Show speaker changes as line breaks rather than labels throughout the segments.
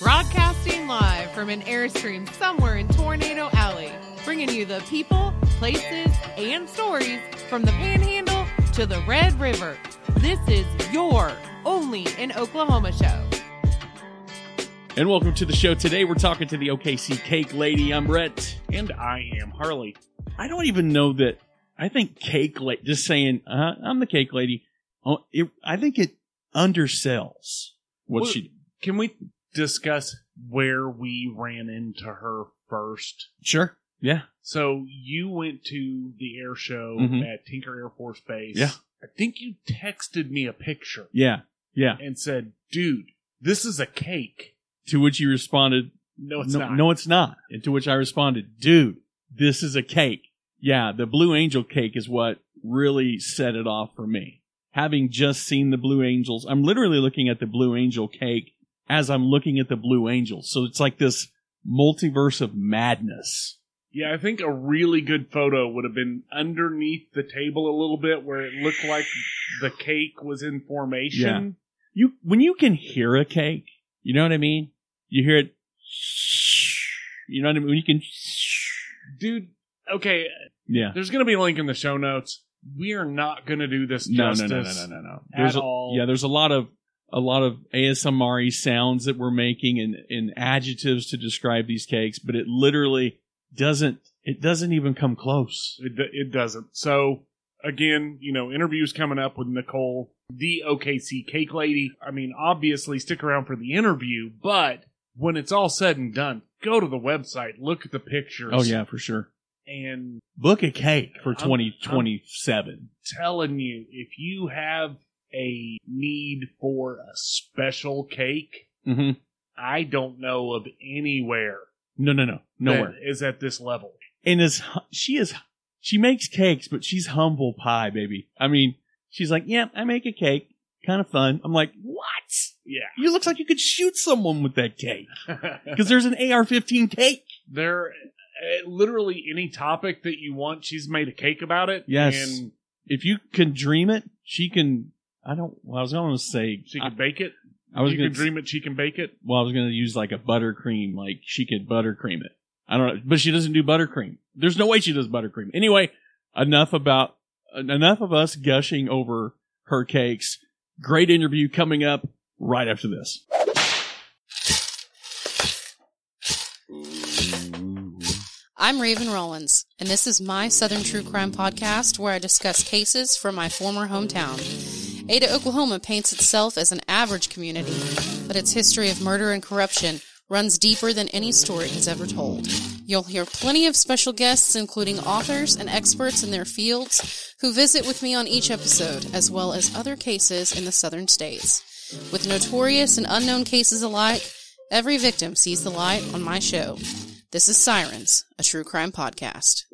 Broadcasting live from an Airstream somewhere in Tornado Alley, bringing you the people, places, and stories from the Panhandle to the Red River. This is your only in Oklahoma show.
And welcome to the show. Today we're talking to the OKC Cake Lady. I'm Brett.
And I am Harley.
I don't even know that. I think Cake Lady, just saying, uh, I'm the Cake Lady. Oh, it, I think it undersells what
Well,
she.
Can we discuss where we ran into her first?
Sure. Yeah.
So you went to the air show
Mhm.
at Tinker Air Force Base.
Yeah.
I think you texted me a picture
Yeah. Yeah.
and said, dude, this is a cake.
To which you responded,
No, it's
no,
not.
no, it's not. And to which I responded, dude, this is a cake. Yeah. The Blue Angel cake is what really set it off for me. Having just seen the Blue Angels, I'm literally looking at the Blue Angel cake as I'm looking at the Blue Angels. So it's like this multiverse of madness.
Yeah, I think a really good photo would have been underneath the table a little bit where it looked like the cake was in formation.
You, when you can hear a cake, you know what I mean? You hear it, you know what I mean? When you can,
Dude, okay,
yeah.
there's going to be a link in the show notes. We are not going to do this
No, no,
justice.
no, no, no, no, no.
at
There's a,
all.
Yeah, there's a lot of a lot of ASMR sounds that we're making and, and adjectives to describe these cakes, but it literally doesn't. It doesn't even come close.
It, it doesn't. So again, you know, interviews coming up with Nicole, the OKC cake lady. I mean, obviously stick around for the interview, but when it's all said and done, go to the website, look at the pictures.
Oh yeah, for sure.
And
Book a cake for
I'm-
2027.
telling you, if you have a need for a special cake,
hmm
I don't know of anywhere
No, no, no, nowhere.
is at this level.
and is she is she makes cakes, but she's humble pie, baby. I mean, she's like, yeah, I make a cake, kind of fun. I'm like, what?
Yeah.
You looks like you could shoot someone with that cake because there's an AR-15 cake.
there uh, literally any topic that you want she's made a cake about it
Yes.
and
If you can dream it, she can. I don't. Well, I was going to say
she
I,
can bake it
I was
you
going
can
to
dream it she can bake it
Well, I was going to use like a buttercream, like she could buttercream it. I don't know, but she doesn't do buttercream. There's no way she does buttercream. Anyway, enough about enough of us gushing over her cakes. Great interview coming up right after this.
I'm Raven Rollins, and this is my Southern True Crime podcast where I discuss cases from my former hometown. Ada, Oklahoma paints itself as an average community, but its history of murder and corruption runs deeper than any story has ever told. You'll hear plenty of special guests, including authors and experts in their fields, who visit with me on each episode, as well as other cases in the southern states. With notorious and unknown cases alike, every victim sees the light on my show. This is Sirens, a true crime podcast.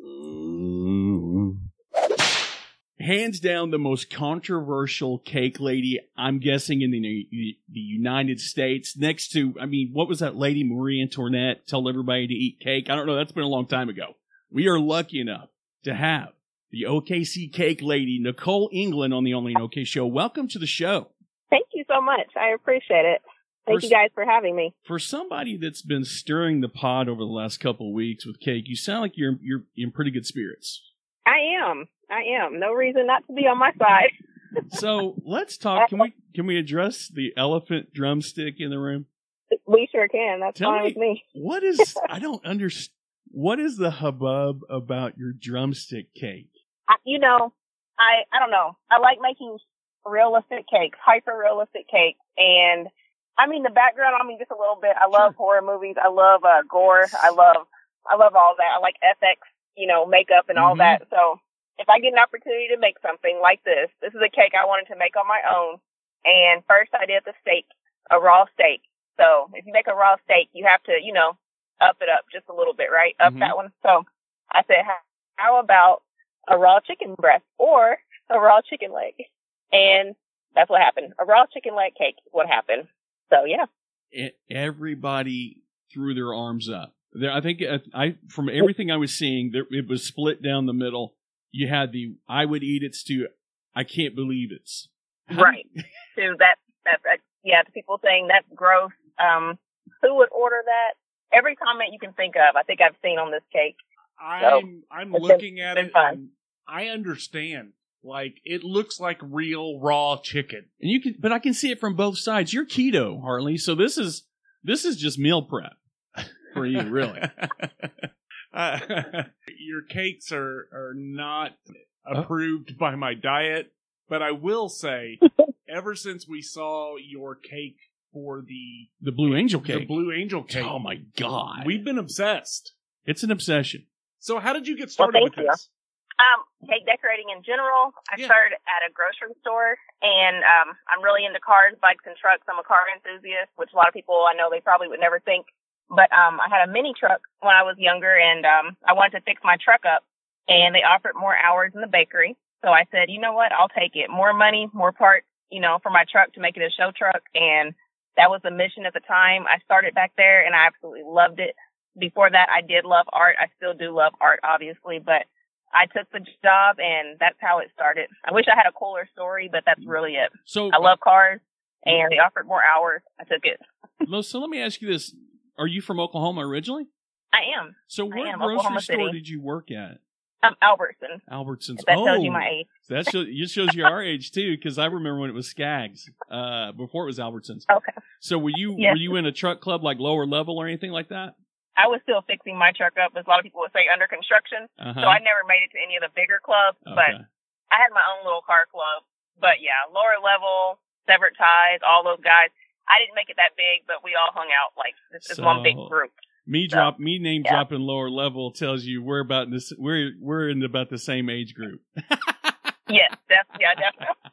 Hands down, the most controversial cake lady, I'm guessing, in the, the United States. Next to, I mean, what was that lady, Marie Antoinette, tell everybody to eat cake? I don't know. That's been a long time ago. We are lucky enough to have the OKC cake lady, Nicole England, on the Only in OK show. Welcome to the show.
Thank you so much. I appreciate it. Thank
First-
you guys for having me.
For somebody that's been stirring the pot over the last couple of weeks with cake, you sound like you're you're in pretty good spirits.
I am. I am. No reason not to be on my side.
So let's talk. Can we can we address the elephant drumstick in the room?
We sure can. That's
Tell
fine
me-
with me.
What is I don't understand. What is the hubbub about your drumstick cake?
I, you know, I I don't know. I like making realistic cakes, hyper realistic cakes, and I mean the background on me just a little bit. I love horror movies. I love uh, gore. I love I love all that. I like FX, you know, makeup and all
Mhm.
that. So if I get an opportunity to make something like this, this is a cake I wanted to make on my own. And first I did the steak, a raw steak. So if you make a raw steak, you have to, you know, up it up just a little bit, right? Up
Mhm.
that one. So I said, how, about a raw chicken breast or a raw chicken leg? And that's what happened. A raw chicken leg cake is what happened. So yeah.
E- Everybody threw their arms up. There, I think uh, I from everything I was seeing, there, it was split down the middle. You had the I would eat it's to I can't believe it's How do
Right. So that, that, that, yeah, to people saying that's gross. Um, who would order that. Every comment you can think of, I think I've seen on this cake.
I'm I'm
it's been-
looking at
been
it.
fun.
and I understand. Like it looks like real raw chicken.
And you can, but I can see it from both sides. You're keto, Harley, so this is this is just meal prep for you, really.
Uh, your cakes are are not approved by my diet, but I will say, ever since we saw your cake for the
The Blue Angel cake.
the Blue Angel cake,
Oh my god,
we've been obsessed.
it's an obsession.
So how did you get started
thank
with
you.
this?
Um, cake decorating in general. I
Yeah.
started at a grocery store, and um, I'm really into cars, bikes, and trucks. I'm a car enthusiast, which a lot of people I know they probably would never think. But um, I had a mini truck when I was younger, and um, I wanted to fix my truck up, and they offered more hours in the bakery. So I said, you know what, I'll take it. More money, more parts, you know, for my truck to make it a show truck, and that was the mission at the time. I started back there, and I absolutely loved it. Before that, I did love art. I still do love art, obviously, but I took the job and that's how it started. I wish I had a cooler story, but that's really it.
So
I love cars and they offered more hours. I took it.
So let me ask you this: Are you from Oklahoma originally?
I am.
So what
am,
grocery
Oklahoma
store
City.
did you work at?
I'm Albertson.
Albertsons.
If that
oh,
tells you my age.
that shows just shows you our age too, because I remember when it was Skaggs, uh, before it was Albertsons.
Okay.
So were you
Yes.
were you in a truck club like lower level or anything like that?
I was still fixing my truck up, as a lot of people would say, under construction.
Uh-huh.
So I never made it to any of the bigger clubs, but I had my own little car club. But yeah, lower level, severed ties, all those guys. I didn't make it that big, but we all hung out like this is one big group.
Me
So,
drop me name
yeah.
dropping lower level tells you we're about this we're we're in about the same age group.
Yes, that's yeah, definitely.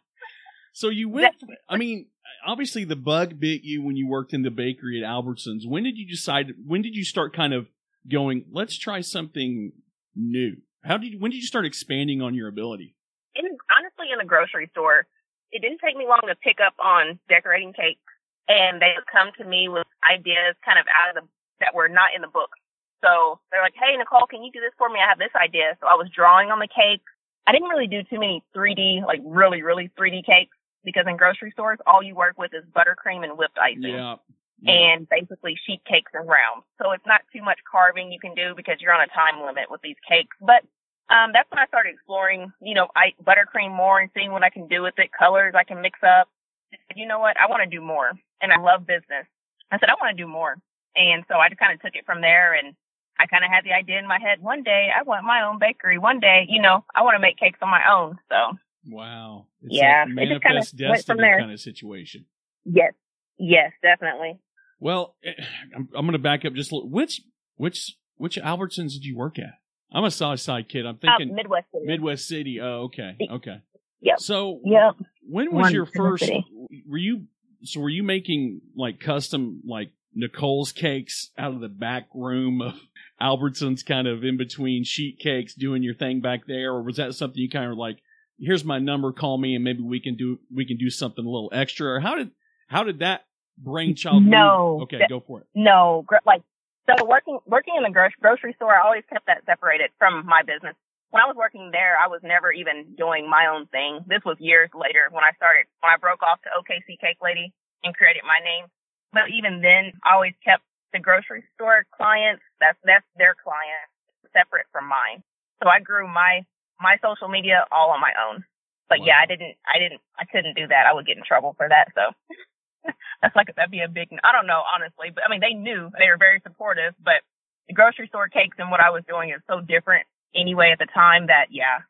So you went. I mean, obviously the bug bit you when you worked in the bakery at Albertsons. When did you decide? When did you start kind of going? Let's try something new. How did you, when did you start expanding on your ability?
in, honestly in the grocery store, it didn't take me long to pick up on decorating cakes, and they would come to me with ideas kind of out of the that were not in the book. So they're like, "Hey Nicole, can you do this for me? I have this idea." So I was drawing on the cake. I didn't really do too many 3D, like really, really 3D cakes because in grocery stores, all you work with is buttercream and whipped icing
Yeah.
and basically sheet cakes and rounds. So it's not too much carving you can do because you're on a time limit with these cakes. But um, that's when I started exploring, you know, I, buttercream more and seeing what I can do with it, colors I can mix up. You know what? I want to do more, and I love business. I said I want to do more, and so I just kind of took it from there. And I kind of had the idea in my head. One day I want my own bakery. One day, you know, I want to make cakes on my own. So
Wow. It's
Yeah, it kinda
manifest
went from
destiny
there.
kind of situation.
yes, yes, definitely.
Well, eh, I'm, I'm going to back up just a little. Which which which Albertsons did you work at? I'm a South Side kid. I'm
Uh,
thinking
Midwest. City.
Midwest City. Oh, okay, okay.
Yep.
So
Yep.
when was
One
your first?
city.
Were you so? Were you making like custom like Nicole's cakes out of the back room of Albertsons, kind of in between sheet cakes, doing your thing back there, or was that something you kind of like? Here's my number. Call me, and maybe we can do we can do something a little extra. Or how did how did that brainchild?
No.
move? Okay, go for it.
No, gr- like so working working in the gro- grocery store, I always kept that separated from my business. When I was working there, I was never even doing my own thing. This was years later when I started when I broke off to OKC Cake Lady and created my name. But even then, I always kept the grocery store clients. That's that's their client separate from mine. So I grew my my social media all on my own. But yeah, I didn't I didn't I couldn't do that. I would get in trouble for that. So that's like that'd be a big. I don't know honestly, but I mean they knew they were very supportive. But the grocery store cakes and what I was doing is so different anyway at the time that yeah,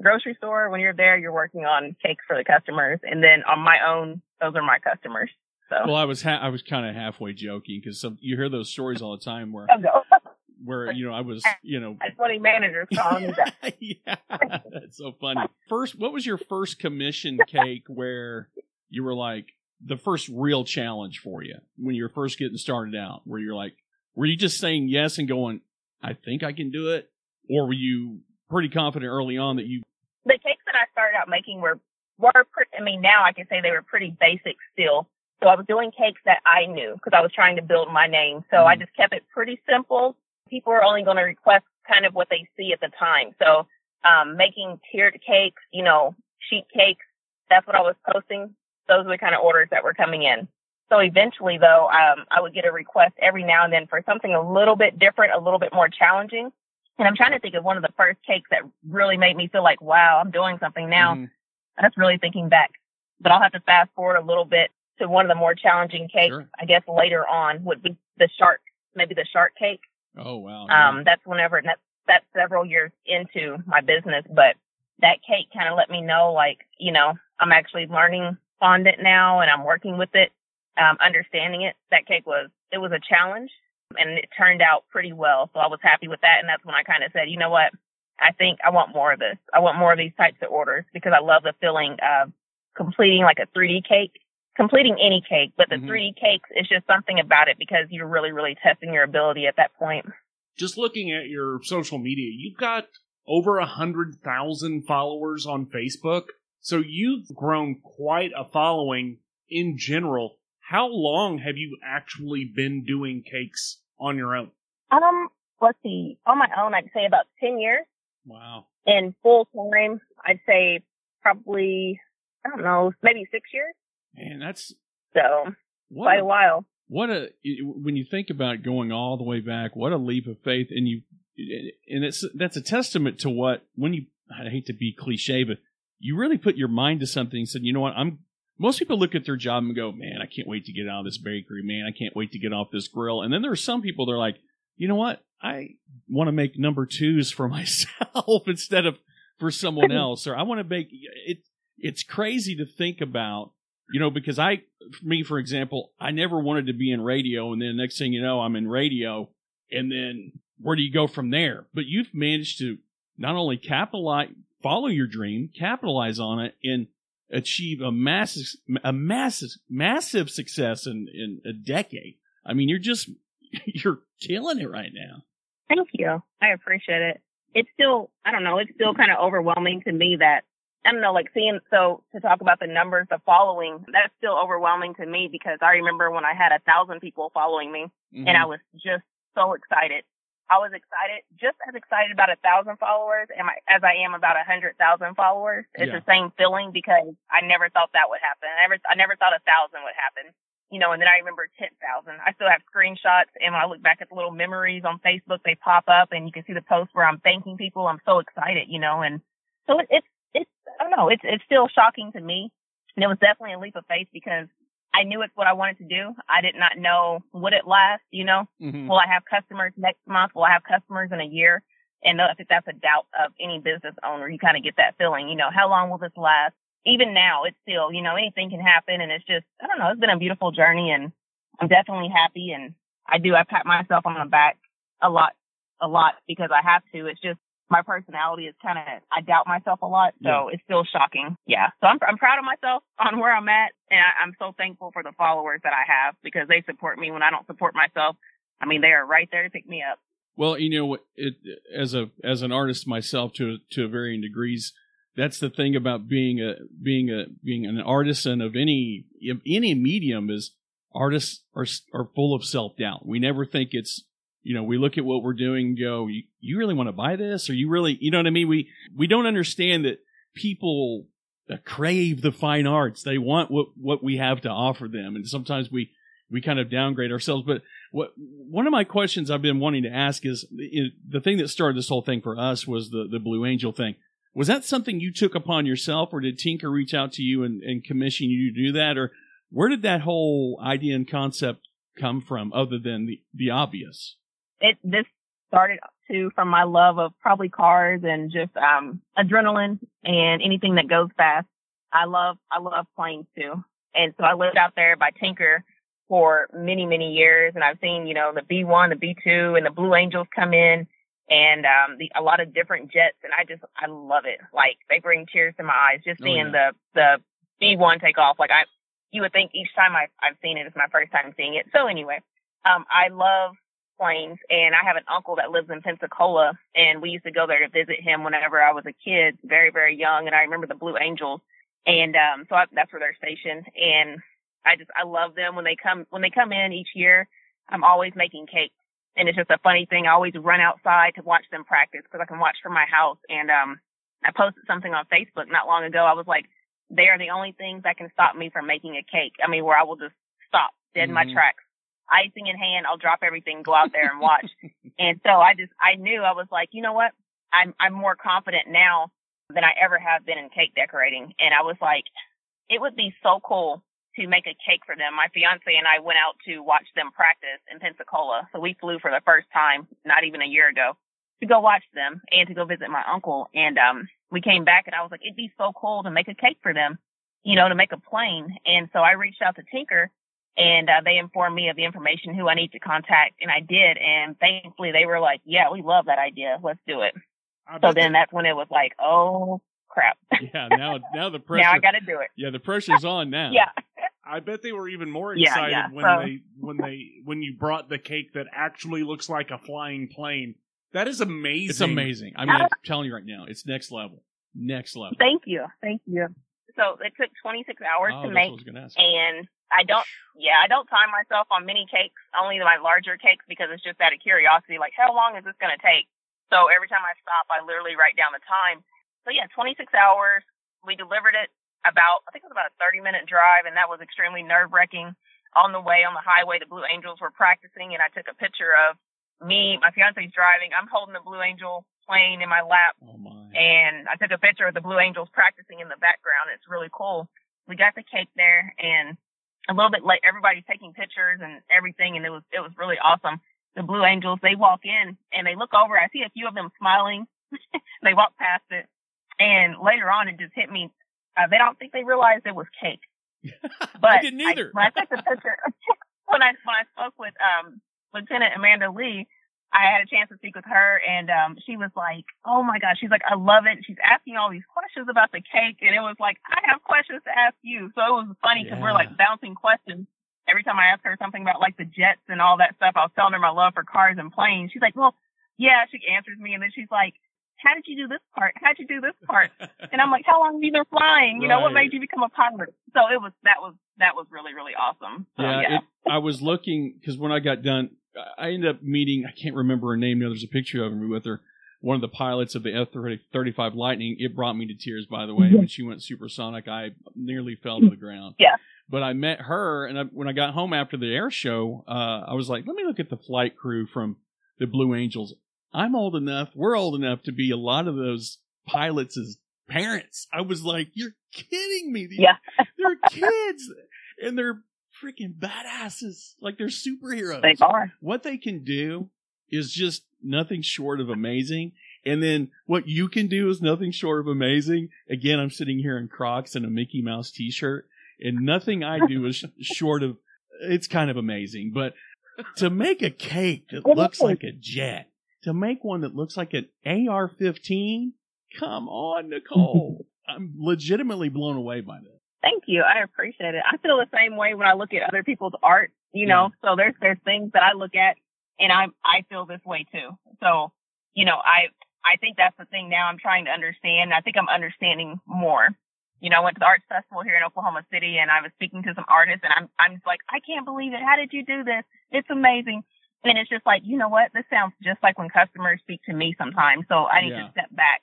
grocery store when you're there you're working on cakes for the customers, and then on my own those are my customers. So
Well, I was ha- I was kind of halfway joking because you hear those stories all the time where
oh,
where you know I was you know
That's funny managers calling me that.
yeah, that's so funny. First, what was your first commission cake where you were like the first real challenge for you when you were first getting started out? Where you're like, were you just saying yes and going, I think I can do it, or were you pretty confident early on that you?
the cakes that I started out making were were pretty. I mean, now I can say they were pretty basic still. So I was doing cakes that I knew because I was trying to build my name. So I just kept it pretty simple. People are only going to request kind of what they see at the time. So um, making tiered cakes, you know, sheet cakes. That's what I was posting. Those were the kind of orders that were coming in. So eventually though, um, I would get a request every now and then for something a little bit different, a little bit more challenging. And I'm trying to think of one of the first cakes that really made me feel like, wow, I'm doing something now.
Mhm.
That's really thinking back. But I'll have to fast forward a little bit to one of the more challenging cakes.
Sure.
I guess later on would be the shark, maybe the shark cake.
Oh wow.
Um, that's whenever that's that's several years into my business, but that cake kind of let me know, like, you know, I'm actually learning fondant now, and I'm working with it, um, understanding it. That cake was it was a challenge, and it turned out pretty well, so I was happy with that. And that's when I kind of said, you know what, I think I want more of this. I want more of these types of orders because I love the feeling of completing like a 3D cake. Completing any cake, but the
Mhm.
3D cakes, it's just something about it because you're really, really testing your ability at that point.
Just looking at your social media, you've got over a hundred thousand followers on Facebook. So you've grown quite a following in general. How long have you actually been doing cakes on your own?
Um, let's see. On my own, I'd say about 10 years.
Wow.
In full time, I'd say probably, I don't know, maybe six years.
Man, that's
So quite
a,
a while.
what a when you think about going all the way back, what a leap of faith and you and it's that's a testament to what when you I hate to be cliche, but you really put your mind to something and said, you know what, I'm most people look at their job and go, Man, I can't wait to get out of this bakery, man, I can't wait to get off this grill. And then there are some people that are like, you know what, I want to make number twos for myself instead of for someone else, or I want to make it it's crazy to think about you know, because I, me for example, I never wanted to be in radio, and then next thing you know, I'm in radio, and then where do you go from there? But you've managed to not only capitalize, follow your dream, capitalize on it, and achieve a massive, a massive, massive success in in a decade. I mean, you're just you're killing it right now.
Thank you. I appreciate it. It's still, I don't know, it's still kind of overwhelming to me that, I don't know, like seeing, so to talk about the numbers, the following, that's still overwhelming to me because I remember when I had a thousand people following me
Mm-hmm.
and I was just so excited. I was excited, just as excited about a thousand followers as I am about a hundred thousand followers. It's
Yeah.
the same feeling because I never thought that would happen. I never, I never thought a thousand would happen. You know, and then I remember 10,000. I still have screenshots and when I look back at the little memories on Facebook, they pop up and you can see the post where I'm thanking people. I'm so excited, you know, and so it, it's, it's, I don't know, it's, it's still shocking to me. And it was definitely a leap of faith because I knew it's what I wanted to do. I did not know would it last, you know?
Mhm.
Will I have customers next month? Will I have customers in a year? And I think that's a doubt of any business owner. You kind of get that feeling, you know, how long will this last? Even now, it's still, you know, anything can happen. And it's just, I don't know, it's been a beautiful journey and I'm definitely happy. And I do, I pat myself on the back a lot, a lot because I have to. It's just my personality is kind of, I doubt myself a lot. So it's still shocking. Yeah. So I'm, I'm proud of myself on where I'm at. And I, I'm so thankful for the followers that I have because they support me when I don't support myself. I mean, they are right there to pick me up.
Well, you know, it, as a as an artist myself, to to varying degrees, that's the thing about being a being a being an artisan of any any medium is artists are are full of self doubt. We never think it's you know we look at what we're doing and go, you, you really want to buy this, or you really you know what I mean? We we don't understand that people crave the fine arts. They want what what we have to offer them, and sometimes we we kind of downgrade ourselves. But what one of my questions I've been wanting to ask is, is the thing that started this whole thing for us was the the Blue Angel thing. Was that something you took upon yourself, or did Tinker reach out to you and, and commission you to do that, or where did that whole idea and concept come from, other than the the obvious?
It this started too from my love of probably cars and just um adrenaline and anything that goes fast. I love I love planes too, and so I lived out there by Tinker for many many years, and I've seen you know the B one, the B two, and the Blue Angels come in, and um the a lot of different jets, and I just I love it. Like they bring tears to my eyes just
Oh,
seeing
yeah.
the the B one take off. Like I you would think each time I I've seen it, it's my first time seeing it. So anyway, um I love planes and I have an uncle that lives in Pensacola and we used to go there to visit him whenever I was a kid, very, very young. And I remember the Blue Angels. And, um, so I, that's where they're stationed. And I just, I love them when they come, when they come in each year, I'm always making cakes. And it's just a funny thing. I always run outside to watch them practice because I can watch from my house. And, um, I posted something on Facebook not long ago. I was like, they are the only things that can stop me from making a cake. I mean, where I will just stop dead in my
Mhm.
tracks. Icing in hand, I'll drop everything, go out there and watch. and so I just, I knew I was like, you know what? I'm, I'm more confident now than I ever have been in cake decorating. And I was like, it would be so cool to make a cake for them. My fiance and I went out to watch them practice in Pensacola. So we flew for the first time, not even a year ago, to go watch them and to go visit my uncle. And um we came back and I was like, it'd be so cool to make a cake for them, you know, to make a plane. And so I reached out to Tinker and uh, they informed me of the information who I need to contact and I did and thankfully they were like, Yeah, we love that idea. Let's do it. So then
they-
that's when it was like, Oh crap.
Yeah, now now the pressure.
now I gotta do it.
yeah, the pressure's on now.
Yeah.
I bet they were even more excited
yeah,
when
so-
they when they when you brought the cake that actually looks like a flying plane. That is amazing.
It's amazing. I mean, I'm telling you right now, it's next level. Next level.
Thank you. Thank you. So it took 26 hours
oh,
to make,
what I was gonna ask.
and I don't, yeah, I don't time myself on mini cakes, only my larger cakes because it's just out of curiosity, like how long is this going to take? So every time I stop, I literally write down the time. So yeah, 26 hours. We delivered it about, I think it was about a 30 minute drive, and that was extremely nerve wracking. On the way on the highway, the Blue Angels were practicing, and I took a picture of me. My fiance's driving. I'm holding the Blue Angel plane in my lap
oh my.
and I took a picture of the Blue Angels practicing in the background. It's really cool. We got the cake there, and a little bit late, everybody's taking pictures and everything, and it was it was really awesome. The Blue Angels, they walk in and they look over. I see a few of them smiling. they walk past it, and later on, it just hit me. Uh, they don't think they realized it was cake. But
I didn't either.
when I took the picture, when I when I spoke with um Lieutenant Amanda Lee, I had a chance to speak with her, and um she was like, "Oh my gosh," she's like, "I love it." She's asking all these questions about the cake, and it was like, "I have questions to ask you." So it was funny because we're like bouncing questions. Every time I asked her something about like the jets and all that stuff, I was telling her my love for cars and planes. She's like, "Well, yeah." She answers me, and then she's like, "How did you do this part? How'd you do this part?" And I'm like, how long have you been flying? You know, what made you become a pilot? So it was that was that was really really awesome. So,
yeah,
yeah,
It, I was looking because when I got done, I ended up meeting. I can't remember her name now. There's a picture of me with her. One of the pilots of the F-35 Lightning. It brought me to tears, by the way. When she went supersonic, I nearly fell to the ground.
Yeah.
But I met her, and I, when I got home after the air show, uh, I was like, "Let me look at the flight crew from the Blue Angels." I'm old enough. We're old enough to be a lot of those pilots as parents. I was like, "You're kidding me!" These-
Yeah.
they're kids, and they're freaking badasses. Like they're superheroes.
they are.
What they can do is just nothing short of amazing. And then what you can do is nothing short of amazing. Again, I'm sitting here in Crocs and a Mickey Mouse T-shirt, and nothing I do is short of. It's kind of amazing, but to make a cake that looks like a jet, to make one that looks like an AR-15, come on, Nicole. I'm legitimately blown away by that.
Thank you. I appreciate it. I feel the same way when I look at other people's art. You know, so there's there's things that I look at, and I I feel this way too. So you know, I I think that's the thing now. I'm trying to understand. I think I'm understanding more. You know, I went to the arts festival here in Oklahoma City, and I was speaking to some artists, and I'm I'm just like, I can't believe it. How did you do this? It's amazing. And it's just like, you know what? This sounds just like when customers speak to me sometimes. So I need
Yeah.
to step back.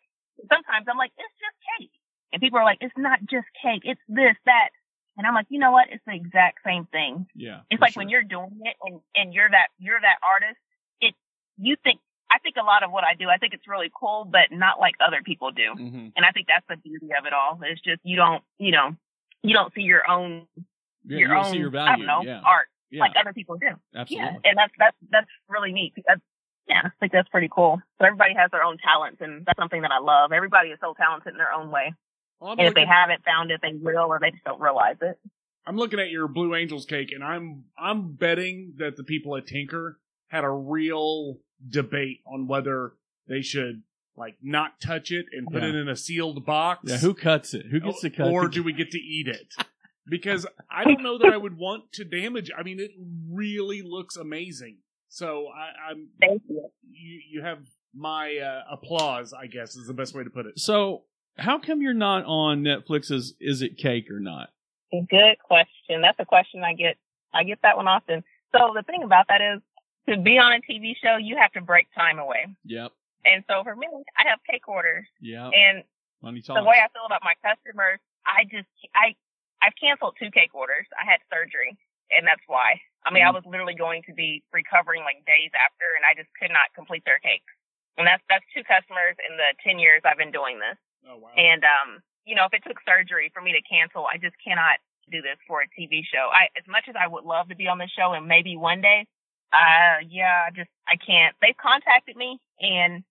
Sometimes I'm like, it's just cake. And people are like, it's not just cake. It's this, that. And I'm like, you know what? It's the exact same thing.
Yeah.
It's like
sure.
when you're doing it and, and you're that, you're that artist. It, you think, I think a lot of what I do, I think it's really cool, but not like other people do.
Mhm.
And I think that's the beauty of it all. It's just, you don't, you know, you don't see your own,
Yeah,
your
you
own,
see your
I don't know,
yeah.
art
yeah.
like other people do.
absolutely.
Yeah. And that's, that's, that's really neat. That's, yeah, I think that's pretty cool. So everybody has their own talents and that's something that I love. Everybody is so talented in their own way.
Well,
And if they
looking-
haven't found it, they will, or they just don't realize it.
I'm looking at your Blue Angels cake, and I'm I'm betting that the people at Tinker had a real debate on whether they should like not touch it and put
Yeah.
it in a sealed box.
Yeah, who cuts it? Who gets to cut?
or do we get to eat it? Because I don't know that I would want to damage. I mean, it really looks amazing. So I, I'm
Thank you.
you. You have my uh, applause. I guess is the best way to put it.
So, how come you're not on Netflix's Is It Cake or Not?
Good question. That's a question I get. I get that one often. So the thing about that is, to be on a TV show, you have to break time away.
Yep.
And so for me, I have cake orders,
Yeah.
and the way I feel about my customers, I just I I've canceled two cake orders. I had surgery, and that's why. I mean, I
Mhm.
was literally going to be recovering like days after, and I just could not complete their cakes. And that's that's two customers in the ten years I've been doing this.
Oh wow.
And um, you know, if it took surgery for me to cancel, I just cannot do this for a TV show. I as much as I would love to be on the show and maybe one day, uh yeah, I just I can't. They've contacted me and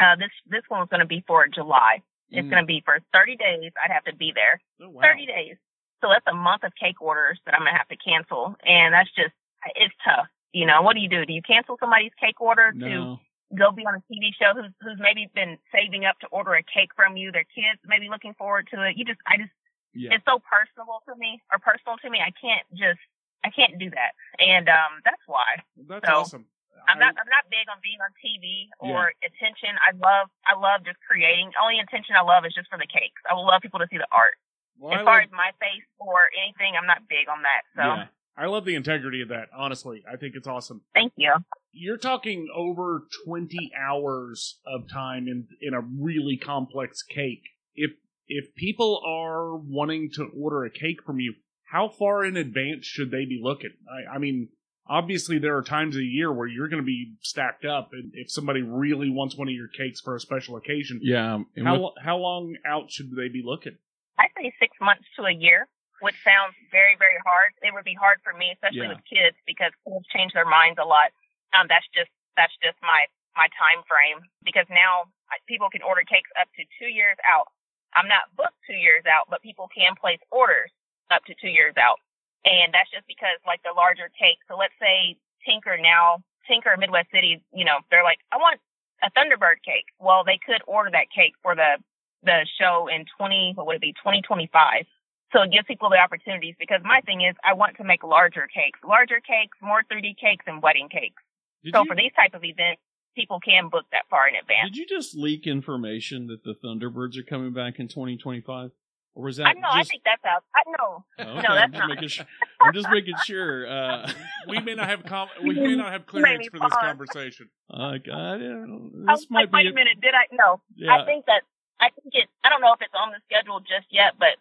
uh this this one's gonna be for July. It's
Mm.
gonna be for thirty days. I'd have to be there.
oh, wow.
Thirty days. So that's a month of cake orders that I'm gonna have to cancel and that's just it's tough. You know, what do you do? Do you cancel somebody's cake order to
No.
Go be on a TV show who's who's maybe been saving up to order a cake from you, their kids maybe looking forward to it. You just I just
Yeah.
it's so personable to me or personal to me. I can't just I can't do that. And um that's why.
That's
So,
awesome.
I'm not I'm not big on being on TV or attention. I love I love just creating. Only attention I love is just for the cakes. I would love people to see the art.
well, I
as far
love-
as my face or anything, I'm not big on that. So
Yeah.
I love the integrity of that. Honestly, I think it's awesome.
thank you.
You're talking over 20 hours of time in in a really complex cake. If if people are wanting to order a cake from you, how far in advance should they be looking? I, I mean, obviously there are times of the year where you're going to be stacked up, and if somebody really wants one of your cakes for a special occasion,
Yeah. Um,
how
what-
how long out should they be looking?
I say six months to a year, which sounds very, very hard. It would be hard for me, especially
Yeah.
with kids, because kids change their minds a lot. Um, that's just that's just my my time frame. Because now people can order cakes up to two years out. I'm not booked two years out, but people can place orders up to two years out, and that's just because like the larger cakes. So let's say Tinker now, Tinker Midwest City, you know, they're like, I want a Thunderbird cake. Well, they could order that cake for the the show in 20, what would it be, 2025. So it gives people the opportunities because my thing is I want to make larger cakes, larger cakes, more 3D cakes and wedding cakes.
Did
so
you,
for these type of events, people can book that far in advance.
did you just leak information that the Thunderbirds are coming back in 2025? Or was that
I know, I
just
think that's out. I know.
Oh,
no, that's
I'm just
not.
making sure. I'm just making sure. Uh,
We may not have com- we may not have clearance
me
for this
pause.
conversation.
uh, God, yeah,
I
this
was
might
like, wait
be.
a minute, did I? No,
yeah.
I think that I think it. I don't know if it's on the schedule just yet, but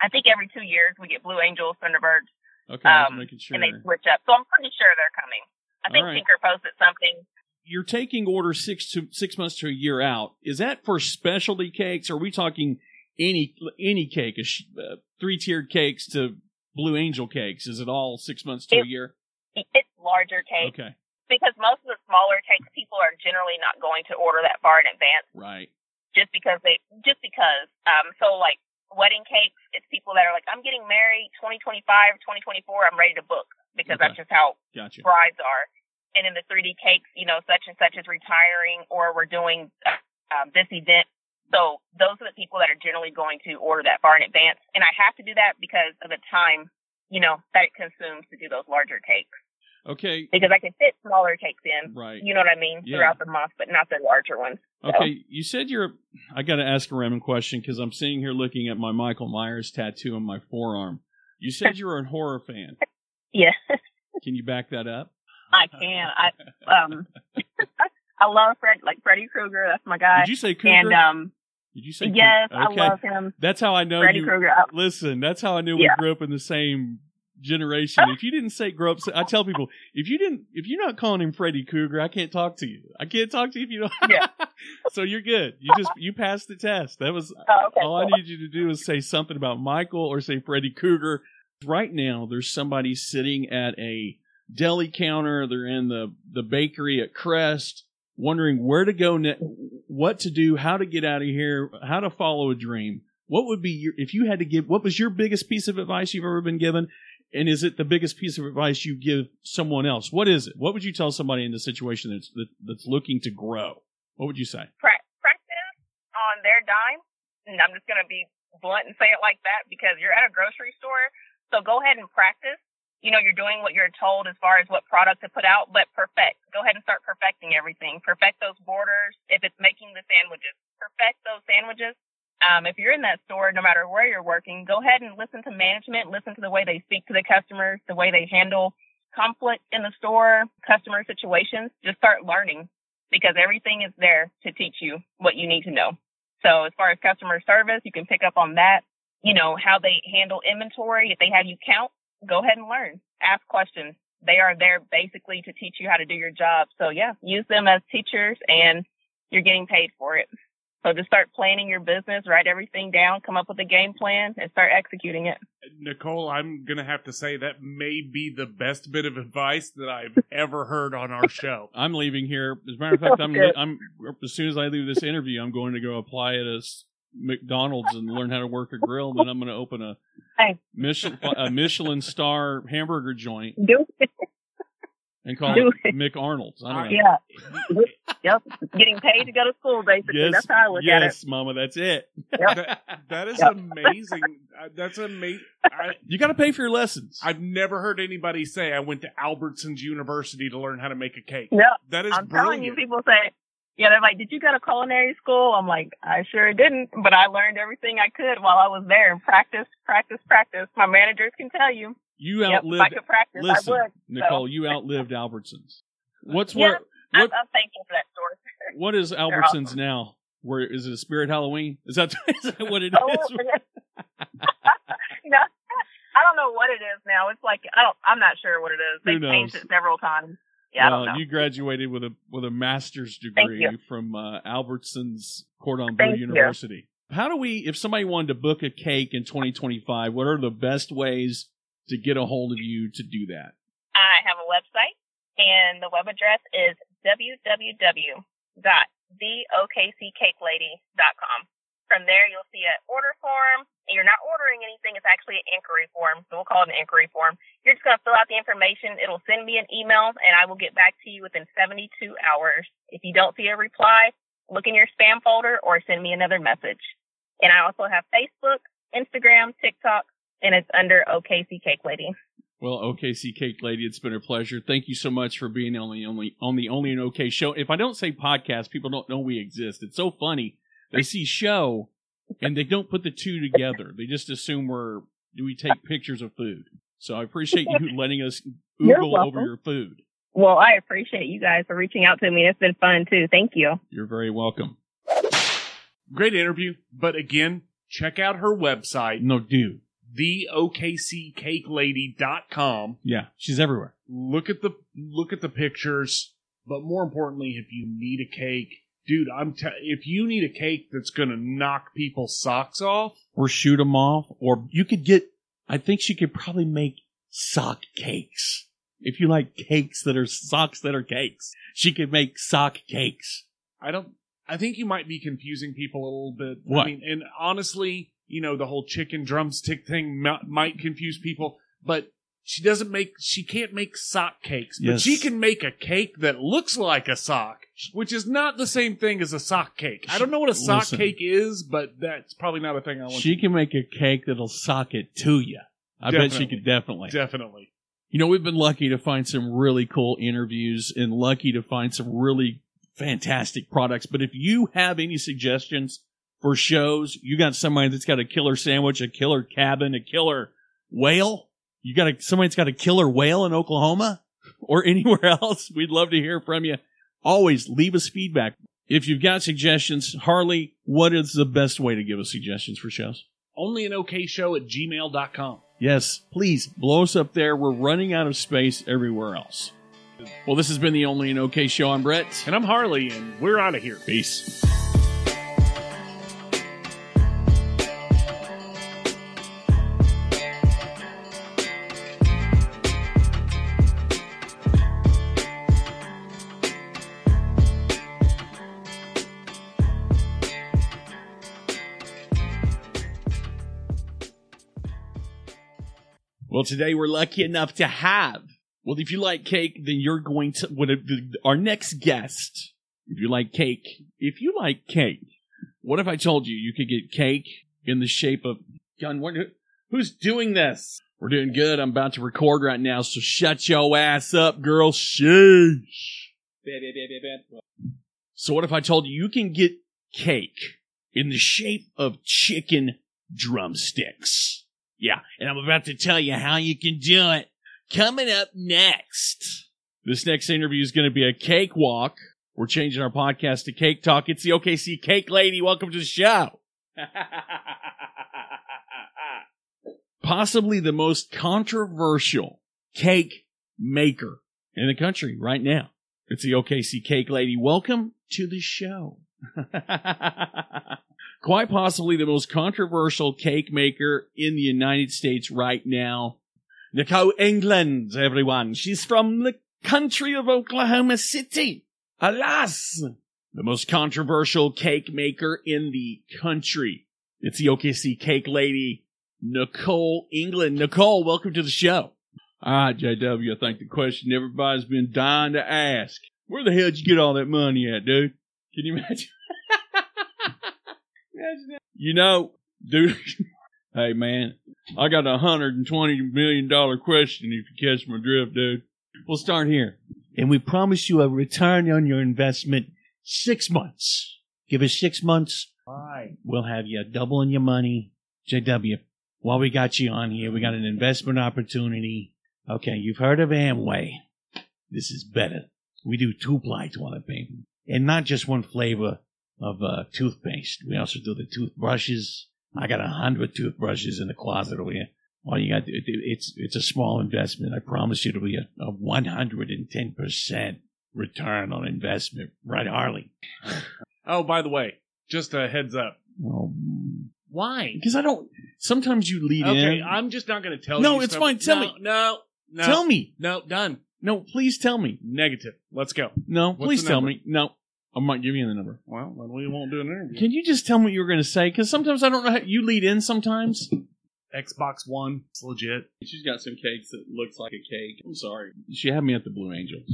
I think every two years we get Blue Angels, Thunderbirds,
okay, I was
um,
making sure.
and they switch up. So I'm pretty sure they're coming. I think
right.
Tinker posted something.
You're taking orders six to six months to a year out. Is that for specialty cakes? Or are we talking any any cake, uh, three tiered cakes to Blue Angel cakes? Is it all six months to a year?
It's larger cakes.
Okay,
because most of the smaller cakes people are generally not going to order that far in advance
right.
just because they just because um so like wedding cakes it's people that are like i'm getting married 2025 2024 i'm ready to book because
Okay.
that's just how
Gotcha.
brides are and in the 3d cakes you know such and such is retiring or we're doing uh, um, this event so those are the people that are generally going to order that far in advance and i have to do that because of the time you know that it consumes to do those larger cakes
Okay,
because i can fit smaller cakes in
right.
you know what I mean,
Yeah.
throughout the month, but not the larger ones. So,
Okay, you said you're. I got to ask a random question because I'm sitting here looking at my Michael Myers tattoo on my forearm. You said you were a horror fan.
Yeah,
Can you back that up?
I can. I um, I love Fred, like Freddy Krueger. That's my guy.
Did you say Cougar?
and um,
Did you say
yes,
Cougar?
I love him.
That's how I know
Freddy
you.
Krueger. I-
Listen, that's how I knew
Yeah.
we grew up in the same generation. If you didn't say grow up, I tell people if you didn't, if you're not calling him Freddy Krueger, I can't talk to you. I can't talk to you if you don't.
Yeah.
so you're good. You just you passed the test. That was
Oh, okay.
all I
cool.
need you to do is say something about Michael or say Freddy Cougar. Right now, there's somebody sitting at a deli counter. They're in the the bakery at Crest, wondering where to go, ne- what to do, how to get out of here, how to follow a dream. What would be your if you had to give? What was your biggest piece of advice you've ever been given? And is it the biggest piece of advice you give someone else? What is it? What would you tell somebody in the situation that's that, that's looking to grow? What would you say?
Practice on their dime. And I'm just gonna be blunt and say it like that because you're at a grocery store. So go ahead and practice. You know, you're doing what you're told as far as what product to put out, but perfect. Go ahead and start perfecting everything. Perfect those borders. If it's making the sandwiches, perfect those sandwiches. Um, if you're in that store, no matter where you're working, go ahead and listen to management, listen to the way they speak to the customers, the way they handle conflict in the store, customer situations. Just start learning because everything is there to teach you what you need to know. So as far as customer service, you can pick up on that. You know, how they handle inventory. If they have you count, go ahead and learn. ask questions. They are there basically to teach you how to do your job. So yeah, use them as teachers and you're getting paid for it. So just start planning your business, write everything down, come up with a game plan and start executing it.
Nicole, I'm gonna have to say that may be the best bit of advice that I've ever heard on our show.
I'm leaving here. As a matter of fact, oh,
I'm
I'm as soon as I leave this interview, I'm going to go apply at a s- McDonald's and learn how to work a grill. Then I'm going to open a Michelin a Michelin star hamburger joint
Do it.
and call
Do
it Mick Arnold's. I don't know.
Yeah. yep. Getting paid to go to school basically.
Yes,
That's how I look at it.
yes, Mama, that's it.
That, that is
Yep.
amazing. Uh, That's amazing.
You got to pay for your lessons.
I've never heard anybody say I went to Albertsons University to learn how to make a cake.
Yep.
That is
I'm
brilliant.
telling you, people say, yeah, they're like, did you go to culinary school? I'm like, I sure didn't, but I learned everything I could while I was there and practice, practice, practice. My managers can tell you.
you
Yep, if I
outlived.
could practice,
listen,
I would.
Nicole, you outlived Albertsons. What's
Yeah,
where? What
I'm thankful for that store.
what is Albertsons now? Where is it? A Spirit Halloween? Is that, is that what it oh, is?
Oh, no, I don't know what it is now. It's like I don't. I'm not sure what it is. They've changed it several times. Yeah, I
well, you graduated with a with a master's degree from uh, Albertsons Cordon Bleu
Thank you.
University. How do we, if somebody wanted to book a cake in 2025, what are the best ways to get a hold of you to do that?
I have a website, and the web address is www.theokccakelady.com. From there, you'll see an order form, and you're not ordering anything. It's actually an inquiry form, so we'll call it an inquiry form. You're just going to fill out the information. It'll send me an email, and I will get back to you within 72 hours. If you don't see a reply, look in your spam folder or send me another message. And I also have Facebook, Instagram, TikTok, and it's under OKC Cake Lady.
Well, OKC Cake Lady, it's been a pleasure. Thank you so much for being on the only on the only an OK show. If I don't say podcast, people don't know we exist. It's so funny. They see show and they don't put the two together. They just assume we're do we take pictures of food. So I appreciate you letting us
You're
oogle over your food.
Well, I appreciate you guys for reaching out to me. It's been fun too. Thank you.
You're very welcome.
Great interview, but again, check out her website,
No, do.
theokccakelady.com.
Yeah, she's everywhere.
Look at the look at the pictures, but more importantly, if you need a cake, dude, I'm t- if you need a cake that's gonna knock people's socks off,
Or shoot them off. Or you could get, I think she could probably make sock cakes. If you like cakes that are socks that are cakes, she could make sock cakes.
I don't. I think you might be confusing people a little bit.
What?
I mean, and honestly, you know, the whole chicken drumstick thing mi- might confuse people, but she doesn't make. She can't make sock cakes, but
Yes.
she can make a cake that looks like a sock, which is not the same thing as a sock cake. I don't know what a sock
Listen.
cake is, but that's probably not a thing I want.
She can make a cake that'll sock it to you. I bet she
Definitely.
could definitely.
definitely.
You know, we've been lucky to find some really cool interviews and lucky to find some really fantastic products. But if you have any suggestions for shows, you got somebody that's got a killer sandwich, a killer cabin, a killer whale. You got a, somebody that's got a killer whale in Oklahoma or anywhere else. We'd love to hear from you. Always leave us feedback. If you've got suggestions, Harley, what is the best way to give us suggestions for shows?
Only an okay show at gmail.com.
Yes, please blow us up there. We're running out of space everywhere else. Well, this has been the Only an OK Show. I'm Brett.
And I'm Harley, and we're out of here.
Peace. Today we're lucky enough to have. Well, if you like cake, then you're going to. What our next guest? If you like cake, if you like cake, what if I told you you could get cake in the shape of? Gun, who's doing this? We're doing good. I'm about to record right now, so shut your ass up, girl. Sheesh. So what if I told you you can get cake in the shape of chicken drumsticks? Yeah, and I'm about to tell you how you can do it. Coming up next. This next interview is going to be a cakewalk. We're changing our podcast to Cake Talk. It's the OKC Cake Lady. Welcome to the show. Possibly the most controversial cake maker in the country right now. It's the OKC Cake Lady. Welcome to the show. Quite possibly the most controversial cake maker in the United States right now. Nicole England, everyone. She's from the country of Oklahoma City. Alas, the most controversial cake maker in the country. It's the OKC Cake Lady, Nicole England. Nicole, welcome to the show. All right, JW, I think the question everybody's been dying to ask. Where the hell did you get all that money at, dude? Can you imagine? imagine that. You know, dude, hey man, I got a hundred and twenty million dollar question if you catch my drift, dude. We'll start here. And we promise you a return on your investment six months. Give us six months.
Why?
We'll have you doubling your money. JW, while we got you on here, we got an investment opportunity. Okay, you've heard of Amway. This is better. We do two ply toilet paper. And not just one flavor of uh, toothpaste. We also do the toothbrushes. I got a hundred toothbrushes in the closet over here. All you got to do, it's, it's a small investment. I promise you it'll be a, a 110% return on investment. Right, Harley?
Oh, by the way, just a heads up.
Oh,
Why?
because I don't, sometimes you lead
Okay,
in.
I'm just not going to tell you.
No, it's
stuff-
fine. Tell
no,
me.
No, no.
Tell me.
No, done.
No, please tell me.
Negative. Let's go.
No,
What's
please tell me. No, I'm give you the number.
Well, then we won't do an interview.
Can you just tell me what you were going to say? Because sometimes I don't know how you lead in sometimes.
Xbox One. It's legit.
She's got some cakes that looks like a cake. I'm sorry. She had me at the Blue Angels.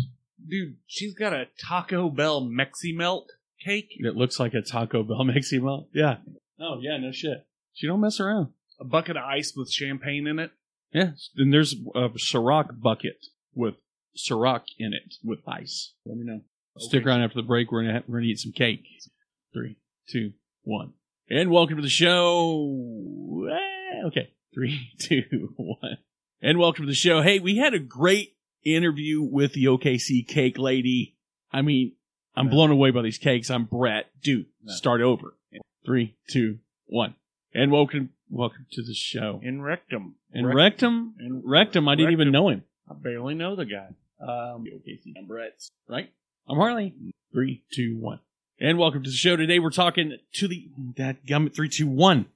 Dude, she's got a Taco Bell Mexi Melt cake,
That looks like a Taco Bell Mexi Melt. Yeah. Oh, yeah, no shit. She don't mess around.
a bucket of ice with champagne in it.
Yeah. And there's a Ciroc bucket with Ciroc in it with ice. Let me know. Stick around after the break. We're gonna we're gonna eat some cake. Three, two, one, and welcome to the show. Ah, Okay, three, two, one, and welcome to the show. Hey, we had a great interview with the OKC Cake Lady. I mean, I'm blown away by these cakes. I'm Brett. Dude,
No.
start over. Three, two, one, and welcome welcome to the show.
In rectum.
And
Rec-
Rectum,
in
Rectum, I didn't even know him.
I barely know the guy.
Um, OKC. I'm Brett. Right? I'm Harley. Three, two, one. And welcome to the show. Today we're talking to the that gummit three, two, one.